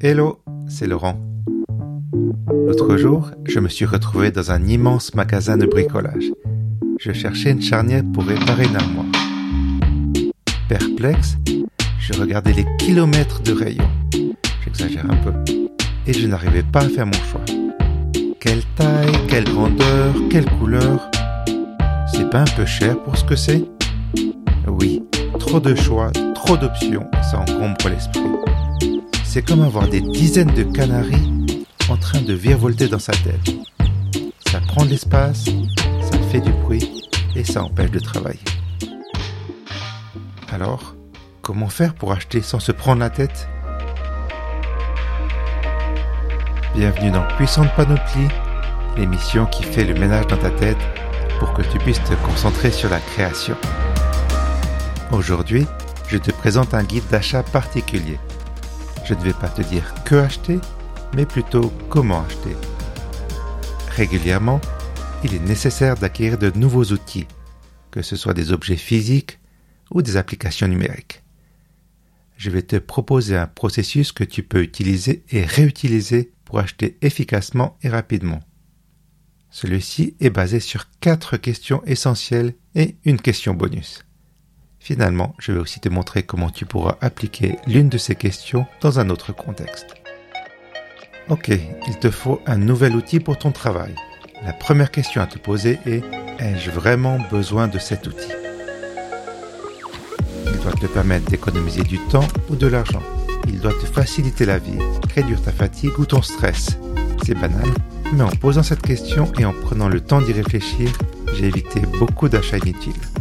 Hello, c'est Laurent. L'autre jour, je me suis retrouvé dans un immense magasin de bricolage. Je cherchais une charnière pour réparer une armoire. Perplexe, je regardais les kilomètres de rayons. J'exagère un peu. Et je n'arrivais pas à faire mon choix. Quelle taille, quelle grandeur, quelle couleur? C'est pas un peu cher pour ce que c'est? Oui, trop de choix, trop d'options, ça encombre l'esprit. C'est comme avoir des dizaines de canaris en train de virevolter dans sa tête. Ça prend de l'espace, ça fait du bruit et ça empêche de travailler. Alors, comment faire pour acheter sans se prendre la tête? Bienvenue dans Puissante Panoplie, l'émission qui fait le ménage dans ta tête pour que tu puisses te concentrer sur la création. Aujourd'hui, je te présente un guide d'achat particulier. Je ne vais pas te dire que acheter, mais plutôt comment acheter. Régulièrement, il est nécessaire d'acquérir de nouveaux outils, que ce soit des objets physiques ou des applications numériques. Je vais te proposer un processus que tu peux utiliser et réutiliser pour acheter efficacement et rapidement. Celui-ci est basé sur quatre questions essentielles et une question bonus. Finalement, je vais aussi te montrer comment tu pourras appliquer l'une de ces questions dans un autre contexte. Ok, il te faut un nouvel outil pour ton travail. La première question à te poser est Ai-je vraiment besoin de cet outil? Il doit te permettre d'économiser du temps ou de l'argent. Il doit te faciliter la vie, réduire ta fatigue ou ton stress. C'est banal, mais en posant cette question et en prenant le temps d'y réfléchir, j'ai évité beaucoup d'achats inutiles.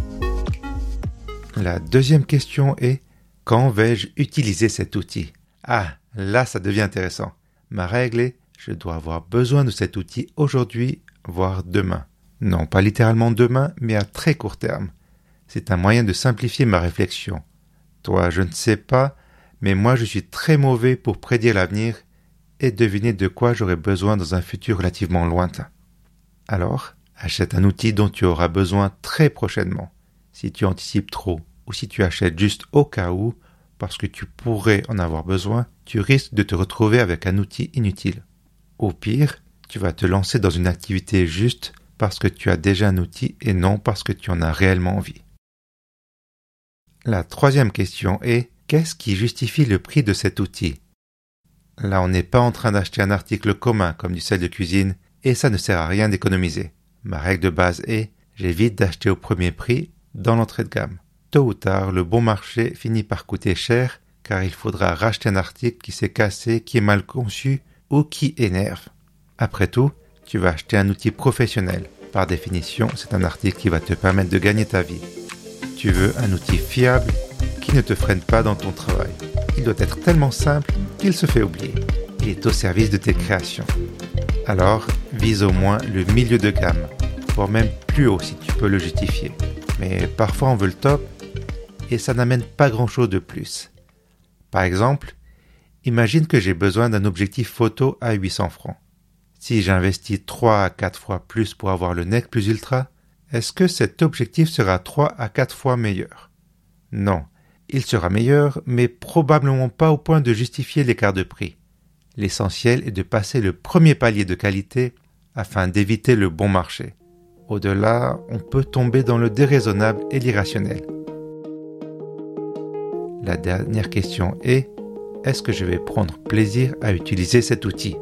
La deuxième question est quand vais-je utiliser cet outil? Ah, là ça devient intéressant. Ma règle est je dois avoir besoin de cet outil aujourd'hui, voire demain. Non, pas littéralement demain, mais à très court terme. C'est un moyen de simplifier ma réflexion. Toi, je ne sais pas, mais moi je suis très mauvais pour prédire l'avenir et deviner de quoi j'aurai besoin dans un futur relativement lointain. Alors, achète un outil dont tu auras besoin très prochainement. Si tu anticipes trop ou si tu achètes juste au cas où, parce que tu pourrais en avoir besoin, tu risques de te retrouver avec un outil inutile. Au pire, tu vas te lancer dans une activité juste parce que tu as déjà un outil et non parce que tu en as réellement envie. La troisième question est qu'est-ce qui justifie le prix de cet outil? Là, on n'est pas en train d'acheter un article commun comme du sel de cuisine et ça ne sert à rien d'économiser. Ma règle de base est j'évite d'acheter au premier prix dans l'entrée de gamme. Tôt ou tard, le bon marché finit par coûter cher car il faudra racheter un article qui s'est cassé, qui est mal conçu ou qui énerve. Après tout, tu vas acheter un outil professionnel. Par définition, c'est un article qui va te permettre de gagner ta vie. Tu veux un outil fiable qui ne te freine pas dans ton travail. Il doit être tellement simple qu'il se fait oublier. Il est au service de tes créations. Alors, vise au moins le milieu de gamme, voire même plus haut si tu peux le justifier. Mais parfois on veut le top et ça n'amène pas grand-chose de plus. Par exemple, imagine que j'ai besoin d'un objectif photo à 800 francs. Si j'investis 3 à 4 fois plus pour avoir le NEC plus ultra, est-ce que cet objectif sera 3 à 4 fois meilleur? Non, il sera meilleur, mais probablement pas au point de justifier l'écart de prix. L'essentiel est de passer le premier palier de qualité afin d'éviter le bon marché. Au-delà, on peut tomber dans le déraisonnable et l'irrationnel. La dernière question est est-ce que je vais prendre plaisir à utiliser cet outil?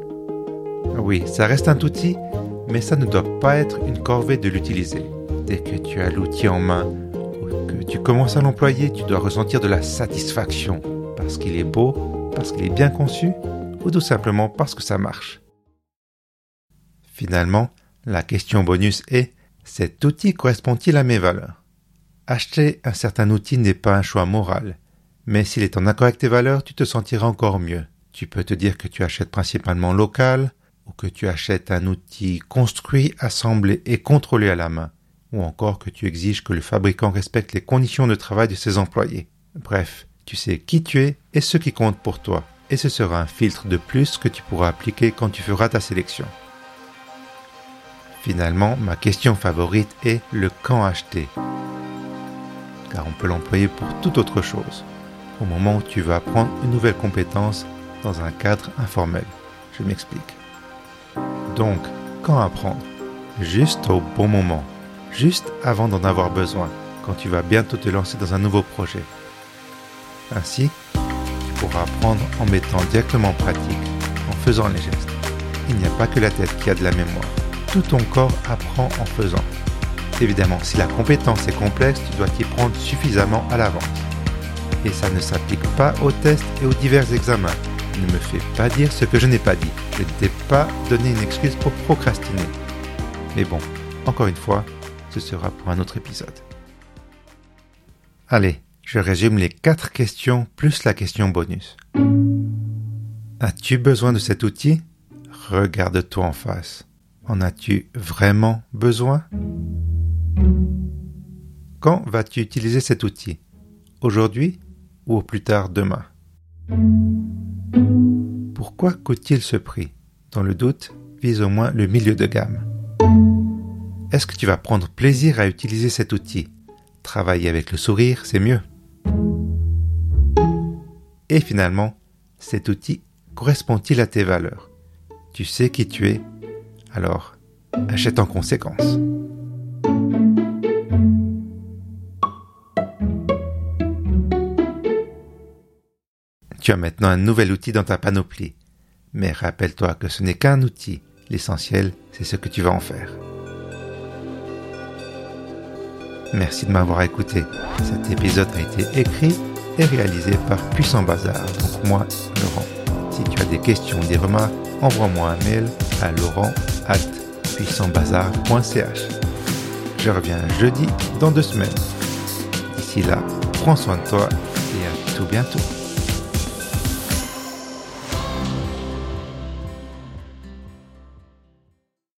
Oui, ça reste un outil, mais ça ne doit pas être une corvée de l'utiliser. Dès que tu as l'outil en main, tu commences à l'employer, tu dois ressentir de la satisfaction parce qu'il est beau, parce qu'il est bien conçu ou tout simplement parce que ça marche. Finalement, la question bonus est cet outil correspond-il à mes valeurs? Acheter un certain outil n'est pas un choix moral, mais s'il est en accord avec tes valeurs, tu te sentiras encore mieux. Tu peux te dire que tu achètes principalement local, ou que tu achètes un outil construit, assemblé et contrôlé à la main ou encore que tu exiges que le fabricant respecte les conditions de travail de ses employés. Bref, tu sais qui tu es et ce qui compte pour toi, et ce sera un filtre de plus que tu pourras appliquer quand tu feras ta sélection. Finalement, ma question favorite est le quand acheter, car on peut l'employer pour toute autre chose. Au moment où tu vas apprendre une nouvelle compétence, dans un cadre informel. Je m'explique. Donc, quand apprendre? Juste au bon moment, juste avant d'en avoir besoin, quand tu vas bientôt te lancer dans un nouveau projet. Ainsi, tu pourras apprendre en mettant directement en pratique, en faisant les gestes. Il n'y a pas que la tête qui a de la mémoire. Tout ton corps apprend en faisant. Évidemment, si la compétence est complexe, tu dois t'y prendre suffisamment à l'avance. Et ça ne s'applique pas aux tests et aux divers examens. Ne me fais pas dire ce que je n'ai pas dit. Je ne t'ai pas donné une excuse pour procrastiner. Mais bon, encore une fois, ce sera pour un autre épisode. Allez, je résume les quatre questions plus la question bonus. As-tu besoin de cet outil? Regarde-toi en face. En as-tu vraiment besoin? Quand vas-tu utiliser cet outil? Aujourd'hui? Ou plus tard demain Pourquoi coûte-t-il ce prix Dans le doute, vise au moins le milieu de gamme. Est-ce que tu vas prendre plaisir à utiliser cet outil? Travailler avec le sourire, c'est mieux. Et finalement, cet outil correspond-il à tes valeurs? Tu sais qui tu es, alors achète en conséquence. Tu as maintenant un nouvel outil dans ta panoplie. Mais rappelle-toi que ce n'est qu'un outil. L'essentiel, c'est ce que tu vas en faire. Merci de m'avoir écouté. Cet épisode a été écrit et réalisé par Puissant Bazar, donc moi, Laurent. Si tu as des questions ou des remarques, envoie-moi un mail à laurent Je reviens jeudi dans deux semaines. D'ici là, prends soin de toi et à tout bientôt.